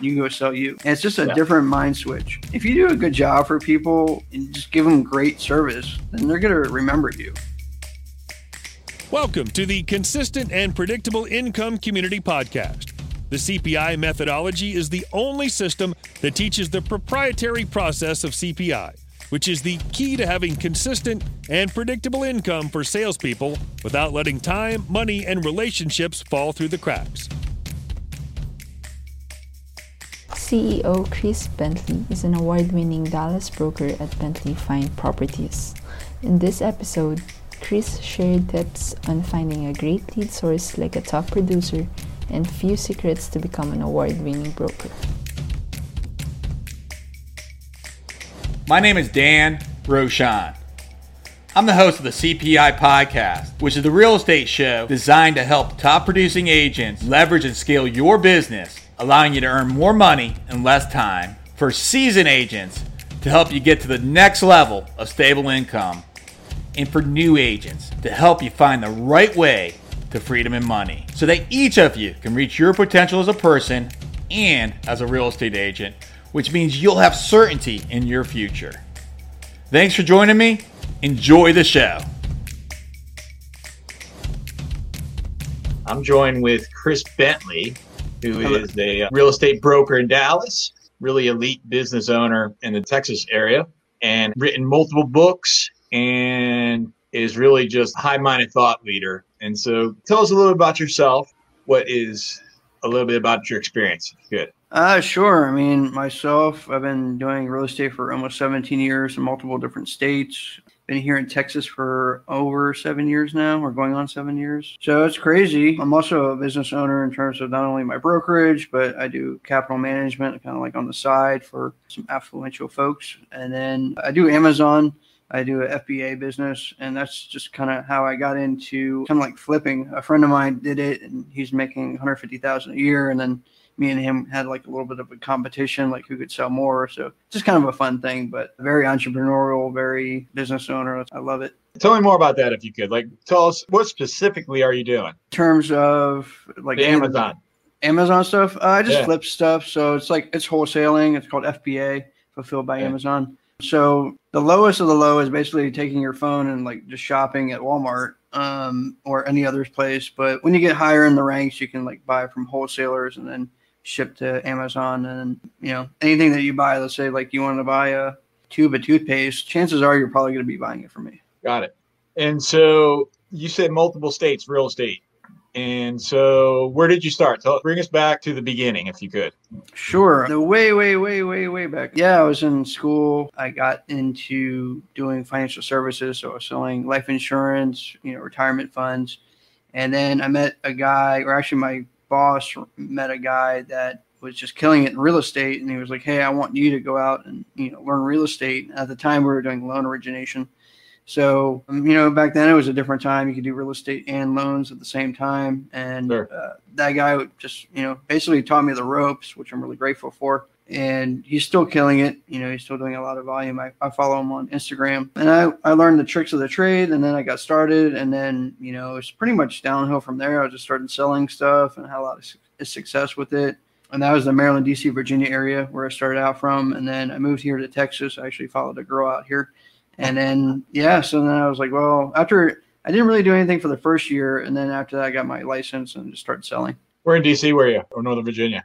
You can go sell you. And it's just a Yeah. different mind switch. If you do a good job for people and just give them great service, then they're going to remember you. Welcome to the Consistent and Predictable Income Community Podcast. The CPI methodology is the only system that teaches the proprietary process of CPI, which is the key to having consistent and predictable income for salespeople without letting time, money, and relationships fall through the cracks. CEO Chris Bentley is an award winning Dallas broker at Bentley Fine Properties. In this episode, Chris shared tips on finding a great lead source like a top producer and few secrets to become an award winning broker. My name is Dan Roshan. I'm the host of the CPI podcast, which is the real estate show designed to help top producing agents leverage and scale your business, allowing you to earn more money in less time for seasoned agents to help you get to the next level of stable income, and for new agents to help you find the right way to freedom and money so that each of you can reach your potential as a person and as a real estate agent, which means you'll have certainty in your future. Thanks for joining me. Enjoy the show. I'm joined with Chris Bentley, who is a uh, real estate broker in Dallas, really elite business owner in the Texas area, and written multiple books and is really just a high-minded thought leader. And so, tell us a little bit about yourself. What is a little bit about your experience? Good. Uh, sure. I mean, myself, I've been doing real estate for almost 17 years in multiple different states. Been here in Texas for over seven years now. We're going on seven years. So it's crazy. I'm also a business owner in terms of not only my brokerage, but I do capital management kind of like on the side for some affluential folks. And then I do Amazon. I do a FBA business, and that's just kind of how I got into kind of like flipping. A friend of mine did it, and he's making 150,000 a year, and then me and him had like a little bit of a competition, like who could sell more. So just kind of a fun thing, but very entrepreneurial, very business owner. I love it. Tell me more about that if you could. Like, tell us what specifically are you doing? In terms of like The Amazon. Amazon stuff, uh, I just Yeah. flip stuff. So it's like it's wholesaling. It's called FBA, fulfilled by Yeah. Amazon. So the lowest of the low is basically taking your phone and like just shopping at Walmart um, or any other place. But when you get higher in the ranks, you can like buy from wholesalers and then ship to Amazon. And you know anything that you buy, let's say like you want to buy a tube of toothpaste, chances are you're probably going to be buying it from me. Got it. And so you said multiple states, real estate. And so where did you start? Tell, bring us back to the beginning if you could. Sure. The way, way, way, way, way back. Yeah, I was in school. I got into doing financial services. So I was selling life insurance, you know, retirement funds. And then I met a guy, or actually my boss met a guy that was just killing it in real estate. And he was like, Hey, I want you to go out and, you know, learn real estate. At the time we were doing loan origination. So, um, you know, back then it was a different time. You could do real estate and loans at the same time. And Sure. uh, that guy would just, you know, basically taught me the ropes, which I'm really grateful for. And he's still killing it. You know, he's still doing a lot of volume. I, I follow him on Instagram. And I, I learned the tricks of the trade and then I got started. And then, you know, it's pretty much downhill from there. I just started selling stuff and had a lot of success with it. And that was the Maryland, DC, Virginia area where I started out from. And then I moved here to Texas. I actually followed a girl out here. And then, yeah, so then I was like, well, after I didn't really do anything for the first year. And then after that, I got my license and just started selling. Where in DC were you? Or Northern Virginia?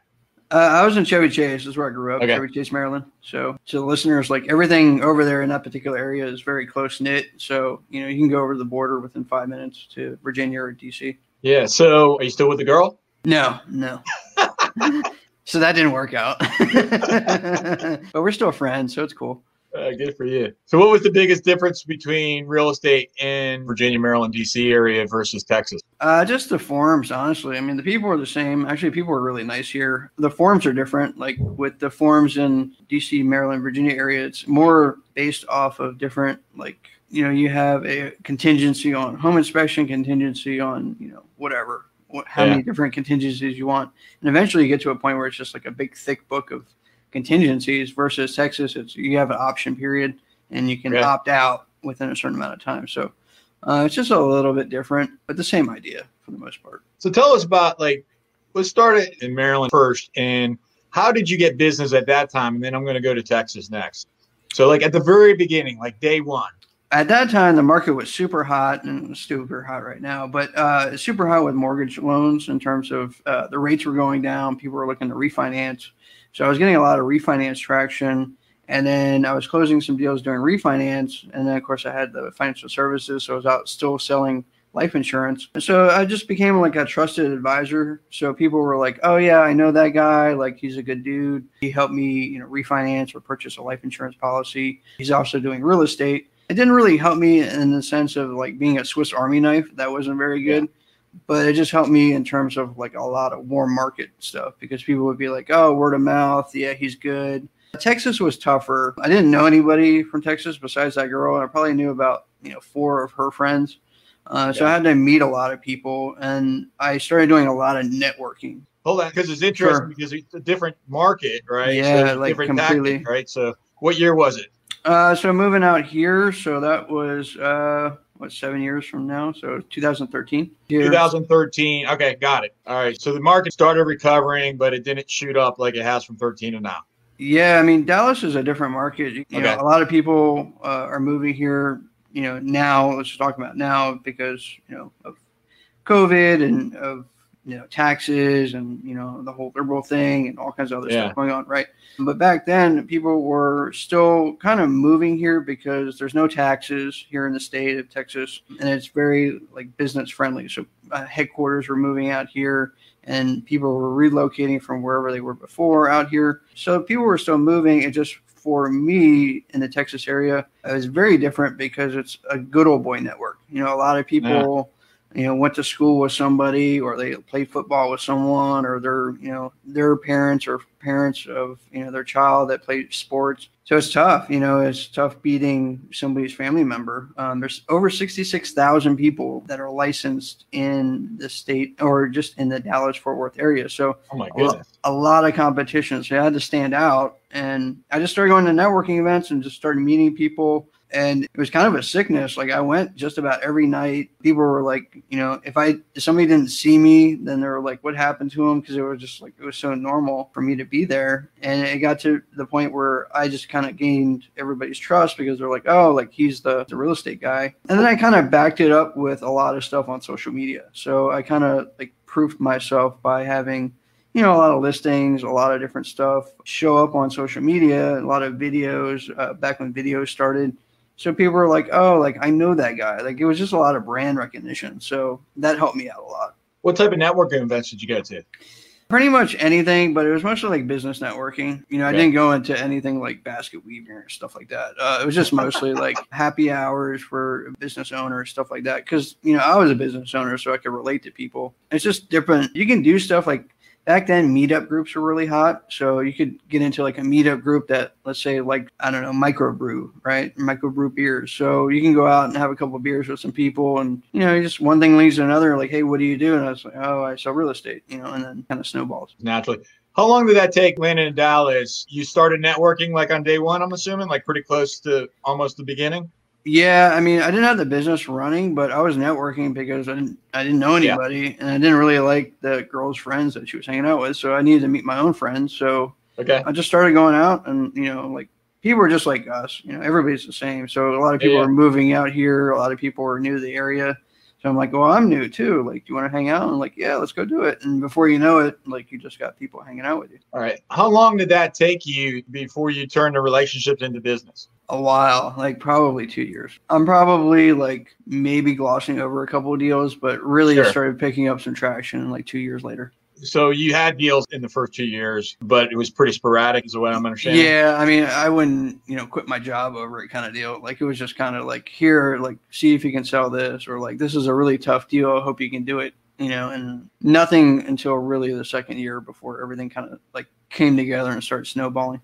Uh, I was in Chevy Chase. This is where I grew up, Okay. Chevy Chase, Maryland. So, to the listeners, like everything over there in that particular area is very close knit. So, you know, you can go over the border within five minutes to Virginia or DC. Yeah. So are you still with the girl? No, no. so that didn't work out. but we're still friends, so it's cool. Uh, good for you. So what was the biggest difference between real estate in Virginia, Maryland, DC area versus Texas? Uh, just the forms, honestly. I mean, the people are the same. Actually, people are really nice here. The forms are different. Like with the forms in DC, Maryland, Virginia area, it's more based off of different, like, you know, you have a contingency on home inspection, contingency on, you know, whatever, what, how Yeah. many different contingencies you want. And eventually you get to a point where it's just like a big, thick book of contingencies versus Texas. It's you have an option period and you can Yeah. opt out within a certain amount of time. So uh, it's just a little bit different, but the same idea for the most part. So tell us about like let's start it in Maryland first and How did you get business at that time? And then I'm going to go to Texas next. So, like at the very beginning, like day one. At that time, the market was super hot and super hot right now, but uh, super hot with mortgage loans in terms of uh, the rates were going down. People were looking to refinance. So I was getting a lot of refinance traction. And then I was closing some deals during refinance. And then, of course, I had the financial services. So I was out still selling life insurance. So I just became like a trusted advisor. So people were like, "Oh yeah, I know that guy. Like he's a good dude. He helped me, you know, refinance or purchase a life insurance policy. He's also doing real estate." It didn't really help me in the sense of like being a Swiss Army knife. That wasn't very good. But it just helped me in terms of like a lot of warm market stuff because people would be like, "Oh, word of mouth. Yeah, he's good." Texas was tougher. I didn't know anybody from Texas besides that girl, and I probably knew about you know four of her friends. Uh, so I had to meet a lot of people, and I started doing a lot of networking. Hold on, because it's interesting sure. because it's a different market, right? Yeah, so like completely. Tactic, right. So, what year was it? Uh, so moving out here, so that was uh, what seven years from now, so 2013. 2013. Okay, got it. All right. So the market started recovering, but it didn't shoot up like it has from 13 to now. Yeah, I mean Dallas is a different market. You okay. know, a lot of people uh, are moving here you know, now let's talk about now because, you know, of COVID and of, you know, taxes and, you know, the whole liberal thing and all kinds of other yeah. stuff going on. Right. But back then people were still kind of moving here because there's no taxes here in the state of Texas and it's very like business friendly. So uh, headquarters were moving out here and people were relocating from wherever they were before out here. So people were still moving. It just for me in the Texas area is very different because it's a good old boy network. You know, a lot of people, yeah. You know, went to school with somebody or they played football with someone or their, you know, their parents or parents of, you know, their child that played sports. So it's tough, you know, it's tough beating somebody's family member. Um, there's over 66,000 people that are licensed in the state or just in the Dallas Fort Worth area. So oh my goodness. A, a lot of competition. So I had to stand out and I just started going to networking events and just started meeting people. And it was kind of a sickness. Like I went just about every night. People were like, you know, if I if somebody didn't see me, then they were like, "What happened to him?" Because it was just like it was so normal for me to be there. And it got to the point where I just kind of gained everybody's trust because they're like, "Oh, like he's the, the real estate guy." And then I kind of backed it up with a lot of stuff on social media. So I kind of like proved myself by having you know, a lot of listings, a lot of different stuff show up on social media, a lot of videos uh, back when videos started. So people were like, oh, like I know that guy. Like it was just a lot of brand recognition. So that helped me out a lot. What type of networking events did you go to? Pretty much anything, but it was mostly like business networking. You know, I didn't go into anything like basket weaving or stuff like that. Uh, it was just mostly like happy hours for business owners, stuff like that. Because you know, I was a business owner, so I could relate to people. It's just different. You can do stuff like back then meetup groups were really hot. So you could get into like a meetup group that let's say like i don't know microbrew right? Microbrew beers. So you can go out and have a couple beers with some people and you know just one thing leads to another like hey what do you do? And i was like oh i sell real estate you know and then kind of snowballs. Naturally. How long did that take landing in dallas? You started networking like on day one i'm assuming like pretty close to almost the beginning yeah, I mean, I didn't have the business running, but I was networking because I didn't I didn't know anybody, yeah. and I didn't really like the girl's friends that she was hanging out with, so I needed to meet my own friends. So okay, I just started going out, and you know, like people were just like us, you know, everybody's the same. So a lot of people yeah. are moving out here. A lot of people are new to the area. So I'm like, well, I'm new too. Like, do you want to hang out? And I'm like, yeah, let's go do it. And before you know it, like you just got people hanging out with you. All right. How long did that take you before you turned the relationships into business? A while, like probably two years. I'm probably like maybe glossing over a couple of deals, but really sure. started picking up some traction like two years later. So you had deals in the first two years, but it was pretty sporadic, is the way I'm understanding. Yeah, I mean, I wouldn't, you know, quit my job over it kind of deal. Like it was just kind of like here, like see if you can sell this, or like this is a really tough deal. I hope you can do it, you know. And nothing until really the second year before everything kind of like came together and started snowballing.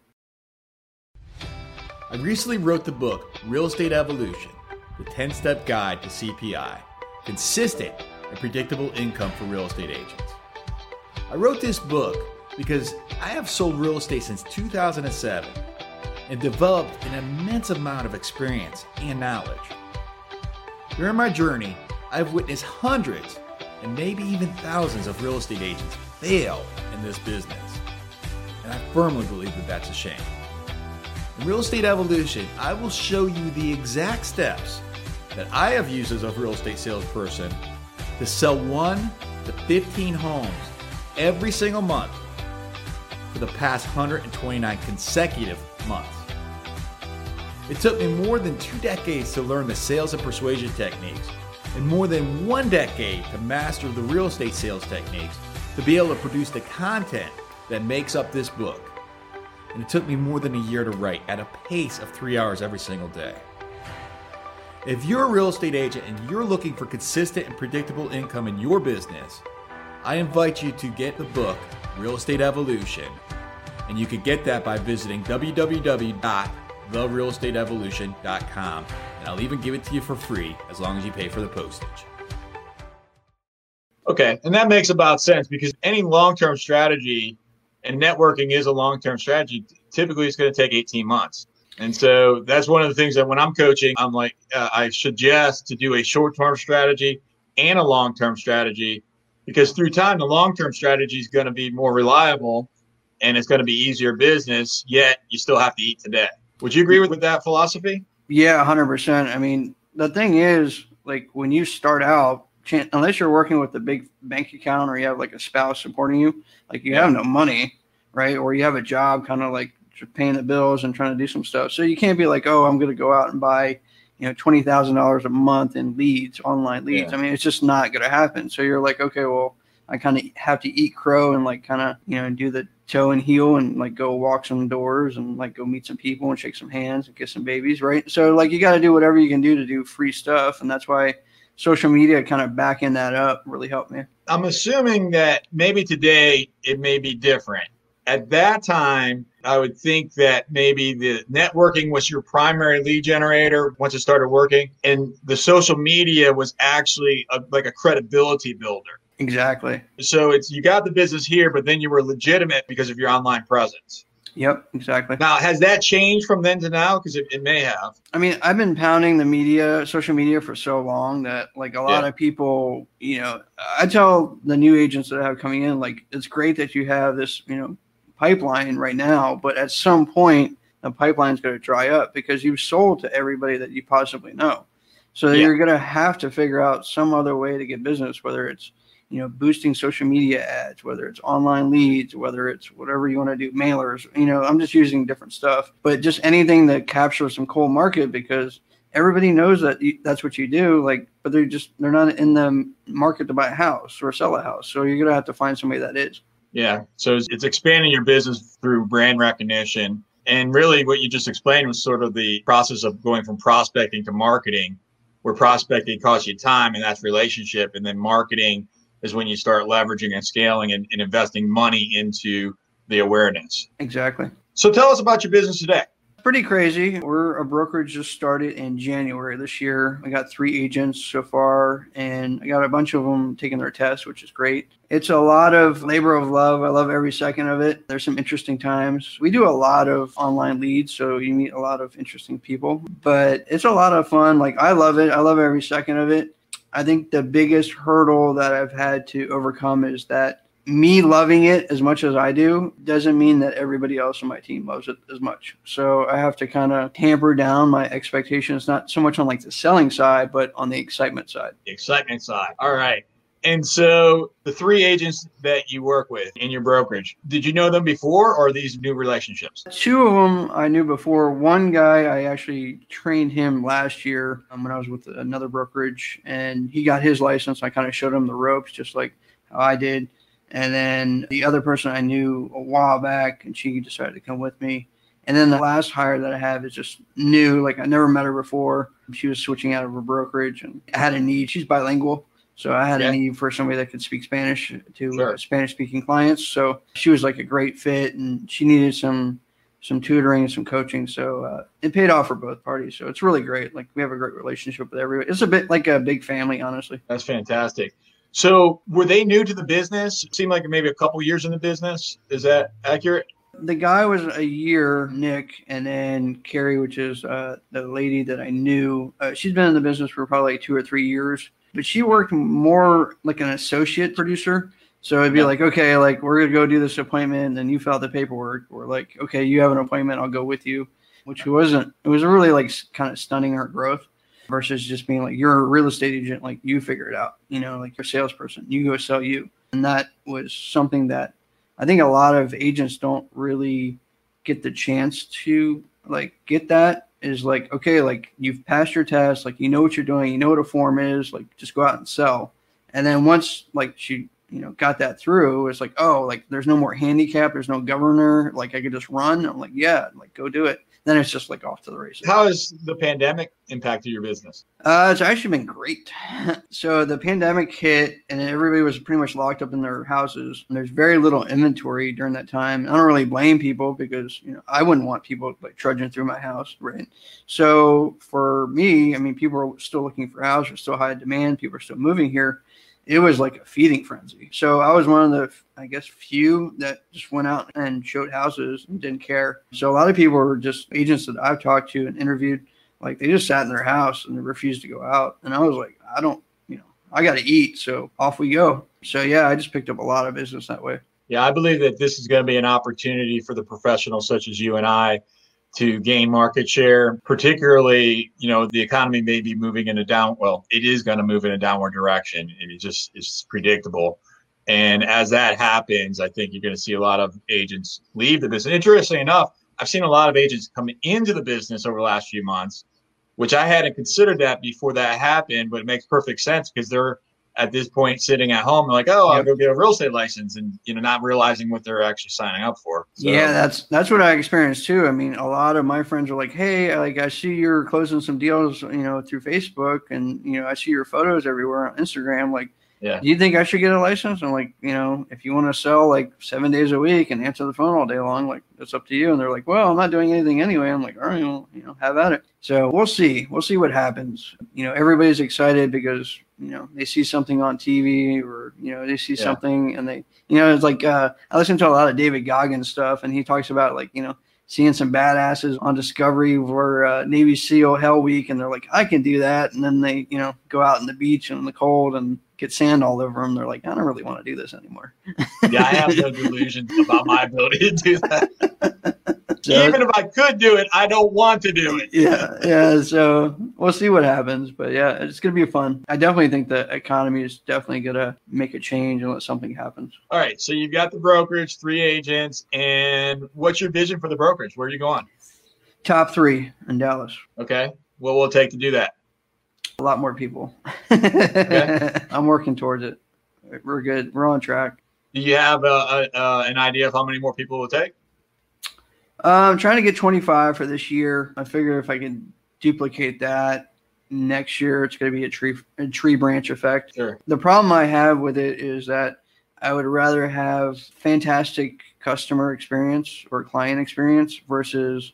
I recently wrote the book Real Estate Evolution: The 10-Step Guide to CPI, consistent and predictable income for real estate agents. I wrote this book because I have sold real estate since 2007 and developed an immense amount of experience and knowledge. During my journey, I've witnessed hundreds and maybe even thousands of real estate agents fail in this business. And I firmly believe that that's a shame. In Real Estate Evolution, I will show you the exact steps that I have used as a real estate salesperson to sell one to 15 homes every single month for the past 129 consecutive months. It took me more than two decades to learn the sales and persuasion techniques, and more than one decade to master the real estate sales techniques to be able to produce the content that makes up this book. And it took me more than a year to write at a pace of three hours every single day. If you're a real estate agent and you're looking for consistent and predictable income in your business, I invite you to get the book, Real Estate Evolution. And you can get that by visiting www.therealestateevolution.com. And I'll even give it to you for free as long as you pay for the postage. Okay. And that makes about sense because any long term strategy, and networking is a long term strategy, typically it's going to take 18 months. And so that's one of the things that when I'm coaching, I'm like, uh, I suggest to do a short term strategy and a long term strategy because through time, the long term strategy is going to be more reliable and it's going to be easier business, yet you still have to eat today. Would you agree with, with that philosophy? Yeah, 100%. I mean, the thing is, like, when you start out, unless you're working with a big bank account or you have like a spouse supporting you, like you yeah. have no money, right? Or you have a job kind of like paying the bills and trying to do some stuff. So you can't be like, oh, I'm going to go out and buy, you know, twenty thousand dollars a month in leads, online leads. Yeah. I mean, it's just not going to happen. So you're like, okay, well, I kind of have to eat crow and like kind of you know do the toe and heel and like go walk some doors and like go meet some people and shake some hands and kiss some babies, right? So like you got to do whatever you can do to do free stuff, and that's why social media kind of backing that up really helped me. I'm assuming that maybe today it may be different. At that time, I would think that maybe the networking was your primary lead generator once it started working, and the social media was actually a, like a credibility builder. Exactly. So it's you got the business here, but then you were legitimate because of your online presence. Yep, exactly. Now, has that changed from then to now? Because it, it, may have. I mean, I've been pounding the media, social media for so long that, like, a lot yeah. of people, you know, I tell the new agents that I have coming in, like, it's great that you have this, you know, pipeline right now, but at some point, the pipeline's going to dry up because you've sold to everybody that you possibly know. So yeah. you're going to have to figure out some other way to get business, whether it's you know, boosting social media ads, whether it's online leads, whether it's whatever you want to do, mailers, you know, I'm just using different stuff, but just anything that captures some cold market because everybody knows that you, that's what you do. Like, but they're just, they're not in the market to buy a house or sell a house. So you're going to have to find somebody that is. Yeah. So it's, it's expanding your business through brand recognition. And really what you just explained was sort of the process of going from prospecting to marketing, where prospecting costs you time and that's relationship. And then marketing is when you start leveraging and scaling and, and investing money into the awareness. Exactly. So tell us about your business today pretty crazy. We're a brokerage just started in January this year. I got three agents so far, and I got a bunch of them taking their tests, which is great. It's a lot of labor of love. I love every second of it. There's some interesting times. We do a lot of online leads, so you meet a lot of interesting people, but it's a lot of fun. Like, I love it. I love every second of it. I think the biggest hurdle that I've had to overcome is that me loving it as much as I do doesn't mean that everybody else on my team loves it as much. So I have to kind of tamper down my expectations, not so much on like the selling side, but on the excitement side. The excitement side. All right. And so the three agents that you work with in your brokerage, did you know them before or these new relationships? Two of them I knew before. One guy I actually trained him last year um, when I was with another brokerage and he got his license. I kind of showed him the ropes just like how I did. And then the other person I knew a while back, and she decided to come with me. And then the last hire that I have is just new. Like I never met her before. She was switching out of her brokerage, and I had a need. She's bilingual, so I had yeah. a need for somebody that could speak Spanish to sure. uh, Spanish-speaking clients. So she was like a great fit, and she needed some some tutoring and some coaching. So uh, it paid off for both parties. So it's really great. Like we have a great relationship with everybody. It's a bit like a big family, honestly. That's fantastic. So were they new to the business? It seemed like maybe a couple years in the business. Is that accurate? The guy was a year, Nick, and then Carrie, which is uh, the lady that I knew. Uh, she's been in the business for probably two or three years, but she worked more like an associate producer. So it'd be Yeah. like, okay, like we're gonna go do this appointment, and then you fill out the paperwork. Or like, okay, you have an appointment, I'll go with you. Which wasn't. It was really like kind of stunning our growth versus just being like you're a real estate agent, like you figure it out. You know, like you're a salesperson, you go sell you, and that was something that I think a lot of agents don't really get the chance to like get that. Is like, okay, like you've passed your test, like you know what you're doing, you know what a form is, like just go out and sell. And then once like she you know got that through it's like oh like there's no more handicap there's no governor like i could just run i'm like yeah like go do it then it's just like off to the races. How has the pandemic impacted your business? uh, it's actually been great. So the pandemic hit and everybody was pretty much locked up in their houses and there's very little inventory during that time. I don't really blame people because you know i wouldn't want people like trudging through my house right? So for me i mean people are still looking for houses still high demand people are still moving here it was like a feeding frenzy. So I was one of the, I guess, few that just went out and showed houses and didn't care. So a lot of people were just agents that I've talked to and interviewed, like they just sat in their house and they refused to go out. And I was like, I don't, you know, I got to eat. So off we go. So yeah, I just picked up a lot of business that way. Yeah, I believe that this is going to be an opportunity for the professionals such as you and I to gain market share, particularly, you know, the economy may be moving in a down, well, it is going to move in a downward direction. It just is predictable. And as that happens, I think you're going to see a lot of agents leave the business. Interestingly enough, I've seen a lot of agents come into the business over the last few months, which I hadn't considered that before that happened, but it makes perfect sense because they're at this point sitting at home like, oh, I'll Yep. go get a real estate license, and you know, not realizing what they're actually signing up for. So, Yeah, that's that's what I experienced too. I mean, a lot of my friends are like, "Hey, like I see you're closing some deals, you know, through Facebook, and you know, I see your photos everywhere on Instagram. Like, Yeah. do you think I should get a license?" I'm like, you know, if you want to sell like seven days a week and answer the phone all day long, like that's up to you. And they're like, "Well, I'm not doing anything anyway." I'm like, "All right, well, you know, have at it." So we'll see. We'll see what happens. You know, everybody's excited because you know they see something on TV or you know they see Yeah. something and they you know, it's like uh, I listen to a lot of David Goggins stuff, and he talks about like you know seeing some badasses on Discovery for uh, Navy SEAL Hell Week, and they're like, I can do that, and then they you know go out in the beach and in the cold and get sand all over them. They're like, I don't really want to do this anymore. yeah, I have no delusions about my ability to do that. So- Even if I could do it, I don't want to do it. yeah, yeah. So we'll see what happens, but yeah, it's gonna be fun. I definitely think the economy is definitely gonna make a change unless something happens. All right, so you've got the brokerage, three agents, and what's your vision for the brokerage? Where are you going? Top three in Dallas. Okay, what will it take to do that? A lot more people. I'm working towards it. We're good. We're on track. Do you have a, a, uh, an idea of how many more people it will take? Uh, I'm trying to get 25 for this year. I figure if I can duplicate that next year, it's going to be a tree a tree branch effect. Sure. The problem I have with it is that I would rather have fantastic customer experience or client experience versus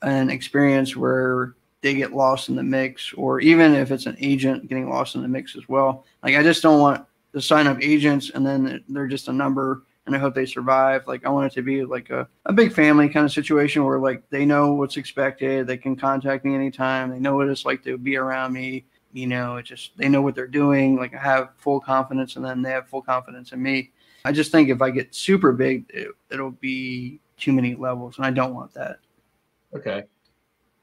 an experience where they get lost in the mix, or even if it's an agent getting lost in the mix as well. Like I just don't want to sign up agents and then they're just a number and I hope they survive. Like I want it to be like a, a big family kind of situation where like they know what's expected, they can contact me anytime, they know what it's like to be around me. You know, it just they know what they're doing. Like I have full confidence and then they have full confidence in me. I just think if I get super big, it, it'll be too many levels, and I don't want that. Okay.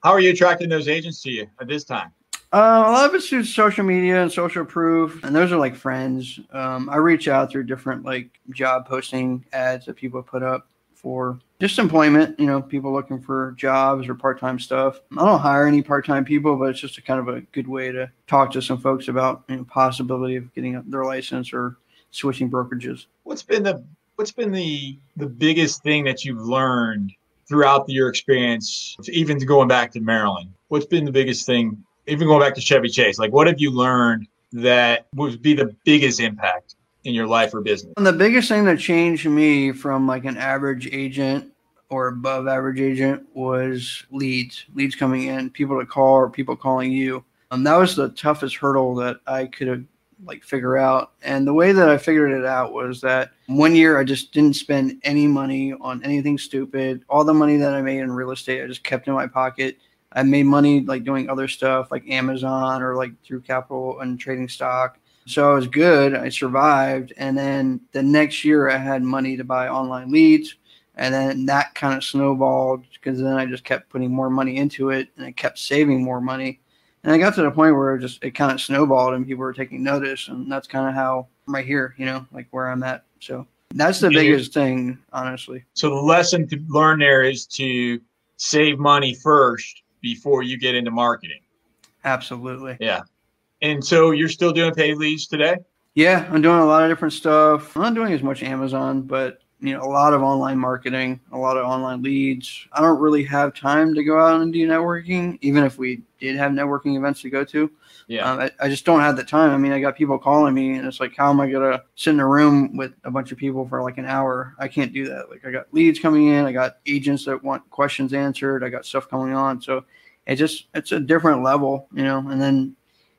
How are you attracting those agents to you at this time? Uh, a lot of it's through social media and social proof, and those are like friends. Um, I reach out through different like job posting ads that people put up for just employment. You know, people looking for jobs or part time stuff. I don't hire any part time people, but it's just a kind of a good way to talk to some folks about you know, possibility of getting their license or switching brokerages. What's been the what's been the the biggest thing that you've learned throughout your experience, even going back to Maryland? What's been the biggest thing, even going back to Chevy Chase? Like, what have you learned that would be the biggest impact in your life or business? And the biggest thing that changed me from like an average agent or above average agent was leads, leads coming in, people to call or people calling you. And that was the toughest hurdle that I could have like figure out. And the way that I figured it out was that one year I just didn't spend any money on anything stupid. All the money that I made in real estate, I just kept in my pocket. I made money like doing other stuff like Amazon or like through capital and trading stock. So I was good. I survived. And then the next year I had money to buy online leads. And then that kind of snowballed because then I just kept putting more money into it and I kept saving more money. And I got to the point where it just it kind of snowballed and people were taking notice. And that's kind of how I'm right here, you know, like where I'm at. So that's the biggest thing, honestly. So the lesson to learn there is to save money first before you get into marketing. Absolutely. Yeah. And so you're still doing paid leads today? Yeah, I'm doing a lot of different stuff. I'm not doing as much Amazon, but you know, a lot of online marketing, a lot of online leads. I don't really have time to go out and do networking, even if we did have networking events to go to. Yeah. Um, I, I, just don't have the time. I mean, I got people calling me, and it's like, how am I gonna sit in a room with a bunch of people for like an hour? I can't do that. Like, I got leads coming in, I got agents that want questions answered, I got stuff coming on. So it just it's a different level, you know. And then,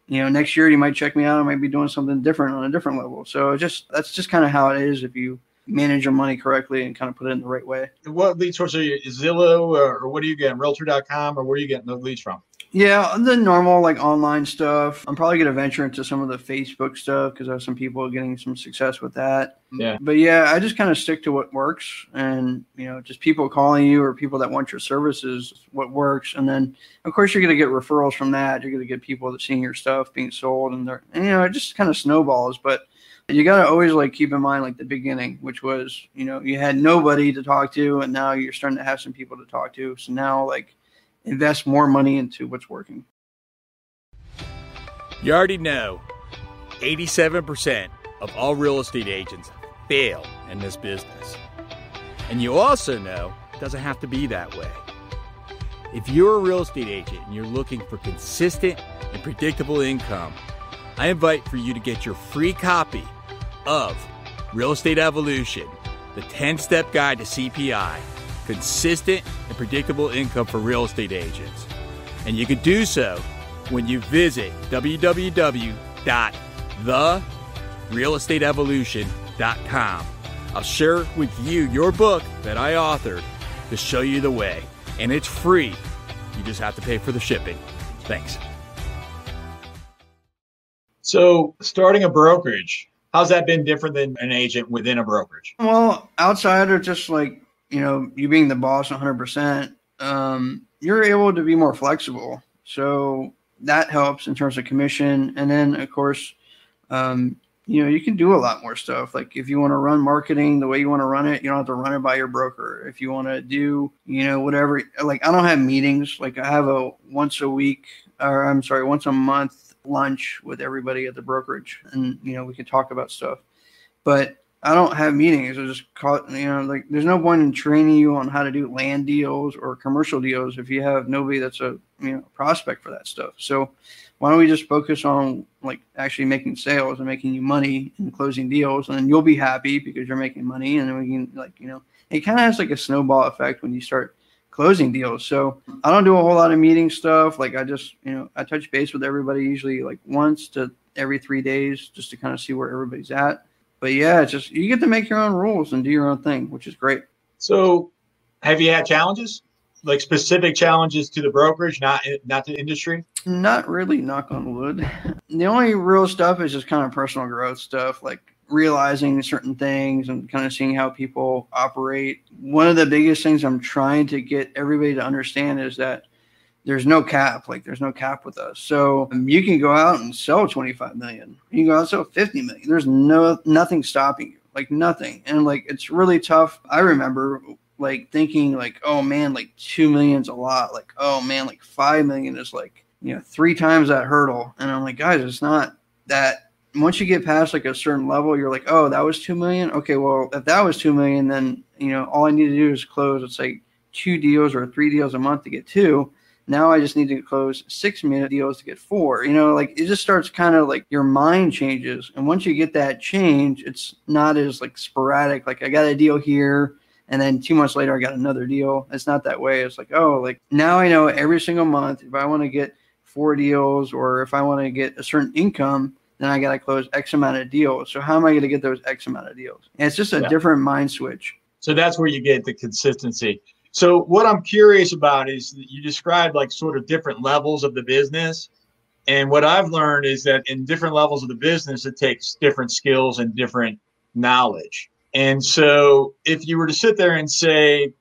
you know, next year you might check me out. I might be doing something different on a different level. So just that's just kind of how it is if you manage your money correctly and kind of put it in the right way. What lead source are you? Zillow or, or what are you getting? Realtor.com or where are you getting the leads from? Yeah, the normal like online stuff. I'm probably gonna venture into some of the Facebook stuff because I have some people getting some success with that. Yeah. But yeah, I just kind of stick to what works, and you know, just people calling you or people that want your services, what works, and then of course you're gonna get referrals from that. You're gonna get people that seeing your stuff being sold, and they're and, you know it just kind of snowballs. But you got to always like keep in mind like the beginning which was you know you had nobody to talk to and now you're starting to have some people to talk to so now like invest more money into what's working. You already know 87% of all real estate agents fail in this business. And you also know it doesn't have to be that way. If you're a real estate agent and you're looking for consistent and predictable income, I invite for you to get your free copy of Real Estate Evolution, the 10 step guide to CPI consistent and predictable income for real estate agents. And you can do so when you visit www.therealestateevolution.com. I'll share with you your book that I authored to show you the way, and it's free. You just have to pay for the shipping. Thanks. So, starting a brokerage, how's that been different than an agent within a brokerage? Well, outside of just like you know, you being the boss 100%, um, you're able to be more flexible. So that helps in terms of commission. And then, of course, um, you know, you can do a lot more stuff. Like if you want to run marketing the way you want to run it, you don't have to run it by your broker. If you want to do, you know, whatever, like I don't have meetings. Like I have a once a week, or I'm sorry, once a month lunch with everybody at the brokerage, and you know, we could talk about stuff. But I don't have meetings. I just call you know, like there's no point in training you on how to do land deals or commercial deals if you have nobody that's a you know prospect for that stuff. So why don't we just focus on like actually making sales and making you money and closing deals, and then you'll be happy because you're making money, and then we can like you know, it kind of has like a snowball effect when you start closing deals. So I don't do a whole lot of meeting stuff. Like I just you know I touch base with everybody usually like once to every three days just to kind of see where everybody's at but yeah, it's just you get to make your own rules and do your own thing, which is great. So, have you had challenges, like specific challenges to the brokerage, not not the industry? Not really. Knock on wood. The only real stuff is just kind of personal growth stuff, like realizing certain things and kind of seeing how people operate. One of the biggest things I'm trying to get everybody to understand is that there's no cap. Like there's no cap with us. So um, you can go out and sell 25 million. You can go out and sell 50 million. There's no nothing stopping you. Like nothing. And like it's really tough. I remember like thinking like, oh man, like two million's a lot. Like, oh man, like five million is like, you know, three times that hurdle. And I'm like, guys, it's not that once you get past like a certain level, you're like, oh, that was two million. Okay, well, if that was two million, then you know, all I need to do is close. It's like two deals or three deals a month to get two now I just need to close six minute deals to get four. You know, like it just starts kind of like your mind changes. And once you get that change, it's not as like sporadic. Like I got a deal here. And then two months later, I got another deal. It's not that way. It's like, oh, like now I know every single month if I want to get four deals or if I want to get a certain income, then I got to close X amount of deals. So how am I going to get those X amount of deals? And it's just a yeah. different mind switch. So that's where you get the consistency. So what I'm curious about is you described like sort of different levels of the business. And what I've learned is that in different levels of the business, it takes different skills and different knowledge. And so if you were to sit there and say,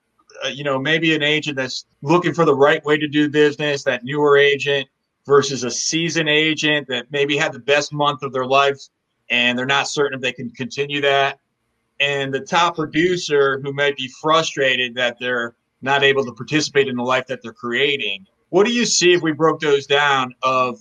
uh, you know, maybe an agent that's looking for the right way to do business, that newer agent versus a season agent that maybe had the best month of their life and they're not certain if they can continue that. And the top producer who might be frustrated that they're not able to participate in the life that they're creating. What do you see if we broke those down of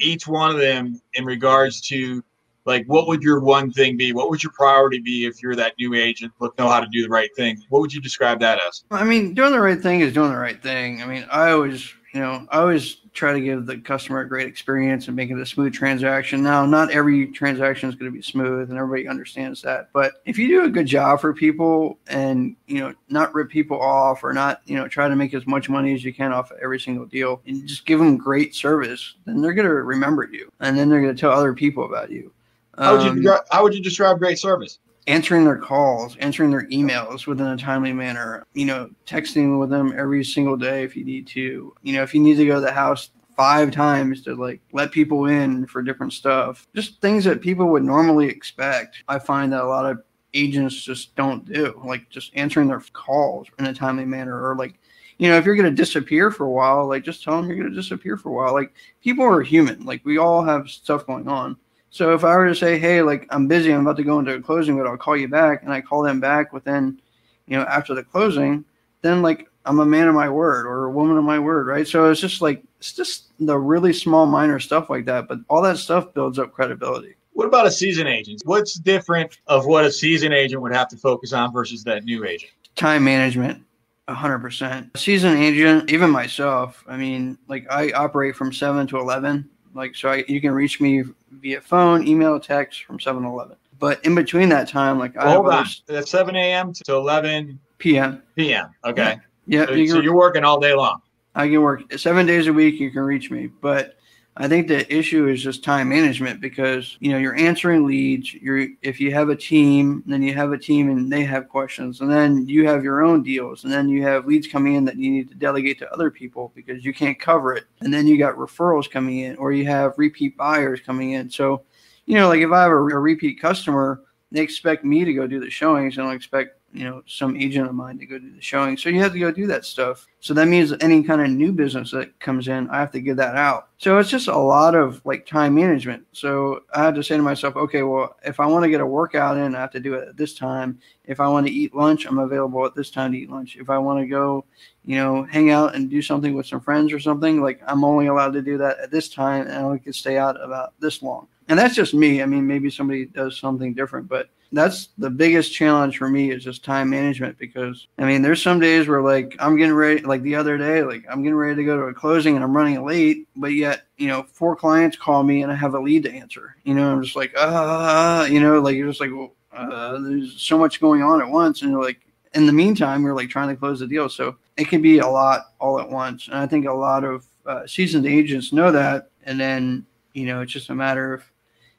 each one of them in regards to like what would your one thing be what would your priority be if you're that new agent but know how to do the right thing what would you describe that as i mean doing the right thing is doing the right thing i mean i always you know, I always try to give the customer a great experience and make it a smooth transaction. Now, not every transaction is going to be smooth, and everybody understands that. But if you do a good job for people and you know, not rip people off or not, you know, try to make as much money as you can off every single deal, and just give them great service, then they're going to remember you, and then they're going to tell other people about you. How would you um, how would you describe great service? Answering their calls, answering their emails within a timely manner, you know, texting with them every single day if you need to. You know, if you need to go to the house five times to like let people in for different stuff, just things that people would normally expect. I find that a lot of agents just don't do, like just answering their calls in a timely manner or like you know, if you're going to disappear for a while, like just tell them you're going to disappear for a while. Like people are human. Like we all have stuff going on. So if I were to say, hey, like I'm busy, I'm about to go into a closing, but I'll call you back, and I call them back within, you know, after the closing, then like I'm a man of my word or a woman of my word, right? So it's just like it's just the really small, minor stuff like that, but all that stuff builds up credibility. What about a season agent? What's different of what a season agent would have to focus on versus that new agent? Time management. 100%. A season agent, even myself, I mean, like I operate from 7 to 11 like, so I, you can reach me via phone, email, text from 7 Eleven. But in between that time, like, well, I hold on. That's uh, 7 a.m. to 11 p.m. p.m. Okay. Yeah. So, you so you're working all day long. I can work seven days a week. You can reach me. But I think the issue is just time management because you know you're answering leads. You're if you have a team, then you have a team and they have questions, and then you have your own deals, and then you have leads coming in that you need to delegate to other people because you can't cover it, and then you got referrals coming in, or you have repeat buyers coming in. So, you know, like if I have a, a repeat customer, they expect me to go do the showings, and I expect you know some agent of mine to go do the showing. So you have to go do that stuff. So that means any kind of new business that comes in, I have to give that out. So it's just a lot of like time management. So I had to say to myself, okay, well, if I want to get a workout in, I have to do it at this time. If I want to eat lunch, I'm available at this time to eat lunch. If I want to go, you know, hang out and do something with some friends or something, like I'm only allowed to do that at this time and I can stay out about this long. And that's just me. I mean, maybe somebody does something different, but that's the biggest challenge for me is just time management because I mean there's some days where like I'm getting ready like the other day like I'm getting ready to go to a closing and I'm running late but yet you know four clients call me and I have a lead to answer. You know I'm just like ah uh, you know like you're just like well, uh, there's so much going on at once. And like in the meantime you're like trying to close the deal. So it can be a lot all at once. And I think a lot of uh, seasoned agents know that. And then you know it's just a matter of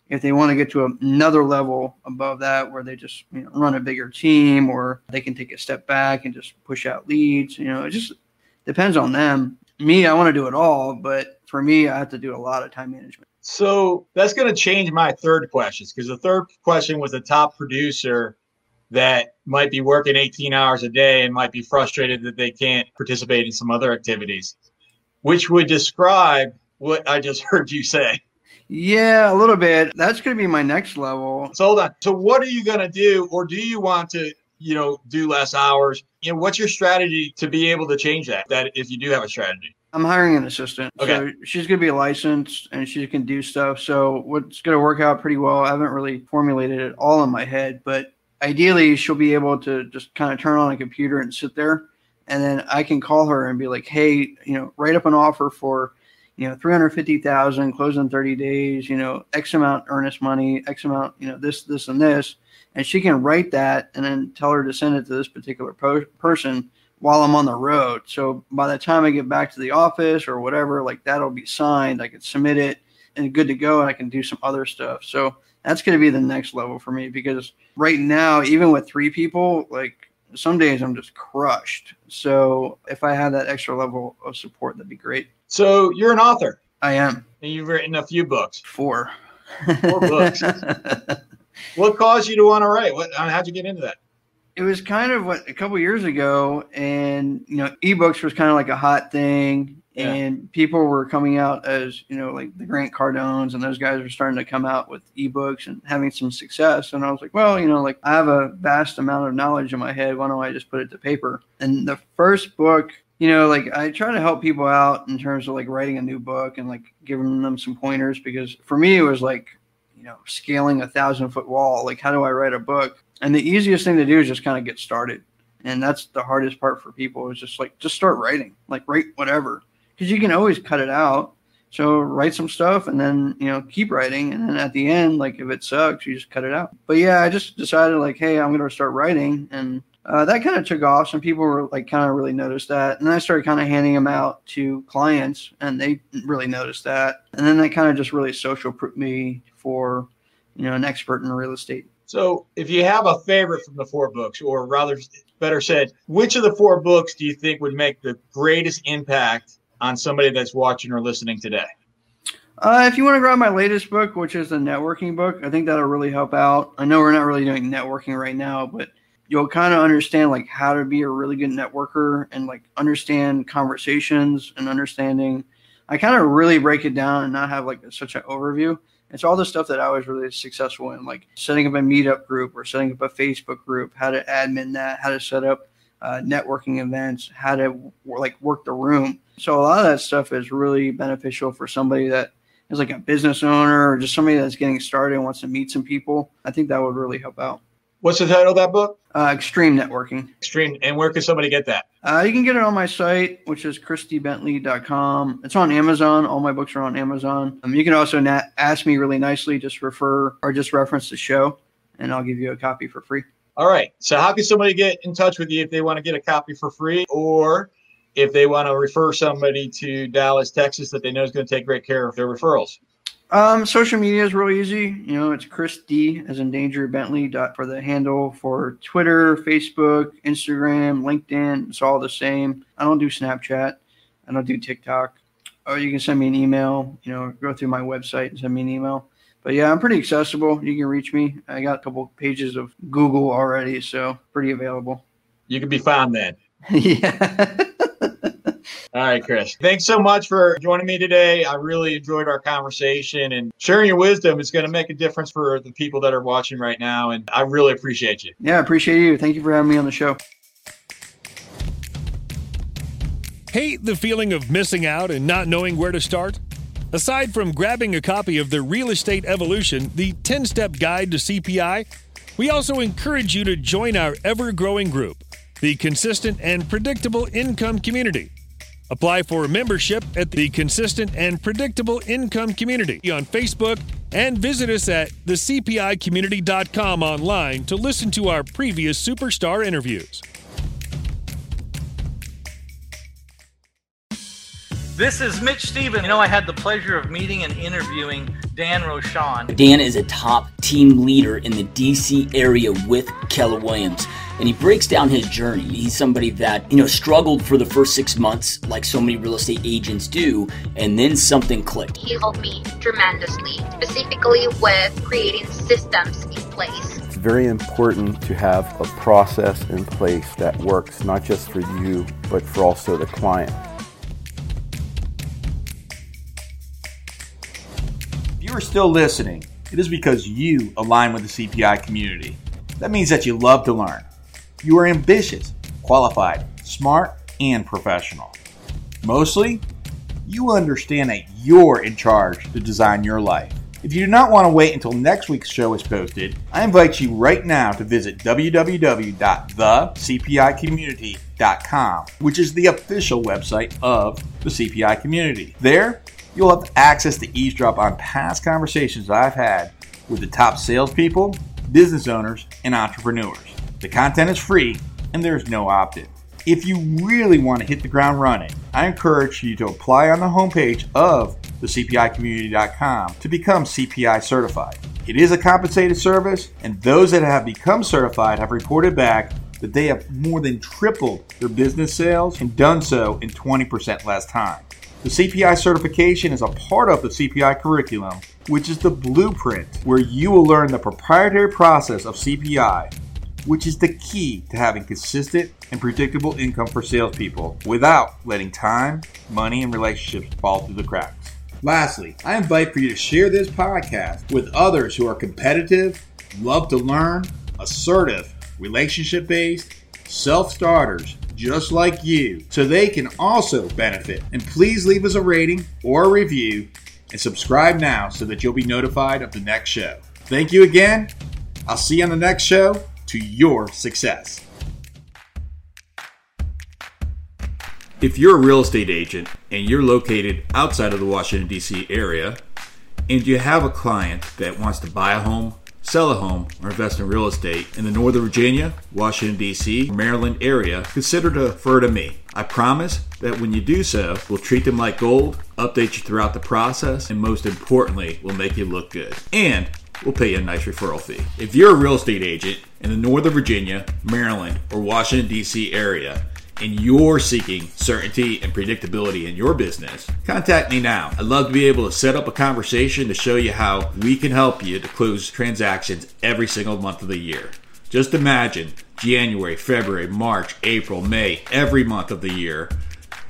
if they want to get to another level above that where they just you know, run a bigger team or they can take a step back and just push out leads you know it just depends on them. Me i want to do it all but for me i have to do a lot of time management. So that's going to change my third questions because the third question was the top producer that might be working 18 hours a day and might be frustrated that they can't participate in some other activities. Which would describe what i just heard you say yeah, a little bit. That's going to be my next level. So hold on. So what are you going to do, or do you want to, you know, do less hours? You know, what's your strategy to be able to change that? That if you do have a strategy. I'm hiring an assistant. Okay. So she's going to be licensed and she can do stuff. So what's going to work out pretty well. I haven't really formulated it all in my head, but ideally she'll be able to just kind of turn on a computer and sit there. And then I can call her and be like, hey, you know, write up an offer for you know, 350,000 close in 30 days, you know, X amount earnest money, X amount, you know, this, this, and this. And she can write that and then tell her to send it to this particular po- person while I'm on the road. So by the time I get back to the office or whatever, like that'll be signed. I can submit it and good to go. And I can do some other stuff. So that's going to be the next level for me because right now, even with three people, like some days I'm just crushed. So if I had that extra level of support, that'd be great. So you're an author. I am. And you've written a few books. Four. Four books. what caused you to want to write? What? Uh, how'd you get into that? It was kind of what a couple years ago, and you know, ebooks was kind of like a hot thing, yeah. and people were coming out as you know, like the Grant Cardones and those guys were starting to come out with ebooks and having some success. And I was like, well, you know, like I have a vast amount of knowledge in my head. Why don't I just put it to paper? And the first book you know, like I try to help people out in terms of like writing a new book and like giving them some pointers because for me it was like, you know, scaling a thousand foot wall. Like, how do I write a book? And the easiest thing to do is just kind of get started. And that's the hardest part for people is just like, just start writing, like write whatever, because you can always cut it out. So write some stuff and then, you know, keep writing. And then at the end, like if it sucks, you just cut it out. But yeah, I just decided like, hey, I'm going to start writing. And uh, that kind of took off. Some people were like kind of really noticed that, and I started kind of handing them out to clients, and they really noticed that. And then that kind of just really social proved me for you know an expert in real estate. So, if you have a favorite from the four books, or rather, better said, which of the four books do you think would make the greatest impact on somebody that's watching or listening today? Uh, if you want to grab my latest book, which is the networking book, I think that'll really help out. I know we're not really doing networking right now, but you'll kind of understand like how to be a really good networker and like understand conversations and understanding. I kind of really break it down and not have like such an overview. It's all the stuff that i was really successful in like setting up a meetup group or setting up a facebook group how to admin that how to set up uh, networking events how to like work the room. So a lot of that stuff is really beneficial for somebody that is like a business owner or just somebody that's getting started and wants to meet some people. I think that would really help out What's the title of that book? Uh, Extreme Networking. Extreme. And where can somebody get that? Uh, you can get it on my site, which is chrisdbentley.com. It's on Amazon. All my books are on Amazon. Um, you can also na- ask me really nicely, just refer or just reference the show, and I'll give you a copy for free. All right. So, how can somebody get in touch with you if they want to get a copy for free or if they want to refer somebody to Dallas, Texas that they know is going to take great care of their referrals? Um, social media is really easy. You know, it's Chris D as in Danger Bentley dot for the handle for Twitter, Facebook, Instagram, LinkedIn. It's all the same. I don't do Snapchat. I don't do TikTok. Or you can send me an email. You know, go through my website and send me an email. But yeah, I'm pretty accessible. You can reach me. I got a couple pages of Google already, so pretty available. You can be found then. yeah. All right, Chris. Thanks so much for joining me today. I really enjoyed our conversation and sharing your wisdom is going to make a difference for the people that are watching right now. And I really appreciate you. Yeah, I appreciate you. Thank you for having me on the show. Hate the feeling of missing out and not knowing where to start? Aside from grabbing a copy of the Real Estate Evolution, the 10 step guide to CPI, we also encourage you to join our ever growing group, the Consistent and Predictable Income Community. Apply for membership at the Consistent and Predictable Income Community on Facebook and visit us at thecpicommunity.com online to listen to our previous superstar interviews. This is Mitch Stevens. You know, I had the pleasure of meeting and interviewing Dan Rochon. Dan is a top team leader in the DC area with Keller Williams and he breaks down his journey. He's somebody that, you know, struggled for the first six months, like so many real estate agents do, and then something clicked. He helped me tremendously, specifically with creating systems in place. It's very important to have a process in place that works not just for you, but for also the client. If you are still listening, it is because you align with the CPI community. That means that you love to learn you are ambitious, qualified, smart, and professional. Mostly, you understand that you're in charge to design your life. If you do not want to wait until next week's show is posted, I invite you right now to visit www.thecpicommunity.com, which is the official website of the CPI community. There, you'll have access to eavesdrop on past conversations I've had with the top salespeople, business owners, and entrepreneurs. The content is free and there's no opt in. If you really want to hit the ground running, I encourage you to apply on the homepage of the CPIcommunity.com to become CPI certified. It is a compensated service, and those that have become certified have reported back that they have more than tripled their business sales and done so in 20% less time. The CPI certification is a part of the CPI curriculum, which is the blueprint where you will learn the proprietary process of CPI, which is the key to having consistent and predictable income for salespeople without letting time, money, and relationships fall through the cracks. Lastly, I invite for you to share this podcast with others who are competitive, love to learn, assertive, relationship based, self starters just like you so they can also benefit. And please leave us a rating or a review and subscribe now so that you'll be notified of the next show. Thank you again. I'll see you on the next show to your success. If you're a real estate agent and you're located outside of the Washington, D.C. area, and you have a client that wants to buy a home, sell a home, or invest in real estate in the Northern Virginia, Washington, D.C., Maryland area, consider to refer to me. I promise that when you do so, we'll treat them like gold, update you throughout the process, and most importantly, we'll make you look good. And we'll pay you a nice referral fee. If you're a real estate agent in the Northern Virginia, Maryland, or Washington, D.C. area, and you're seeking certainty and predictability in your business, contact me now. I'd love to be able to set up a conversation to show you how we can help you to close transactions every single month of the year. Just imagine January, February, March, April, May, every month of the year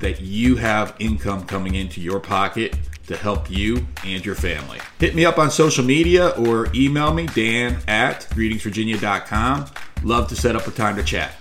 that you have income coming into your pocket to help you and your family. Hit me up on social media or email me, dan at greetingsvirginia.com. Love to set up a time to chat.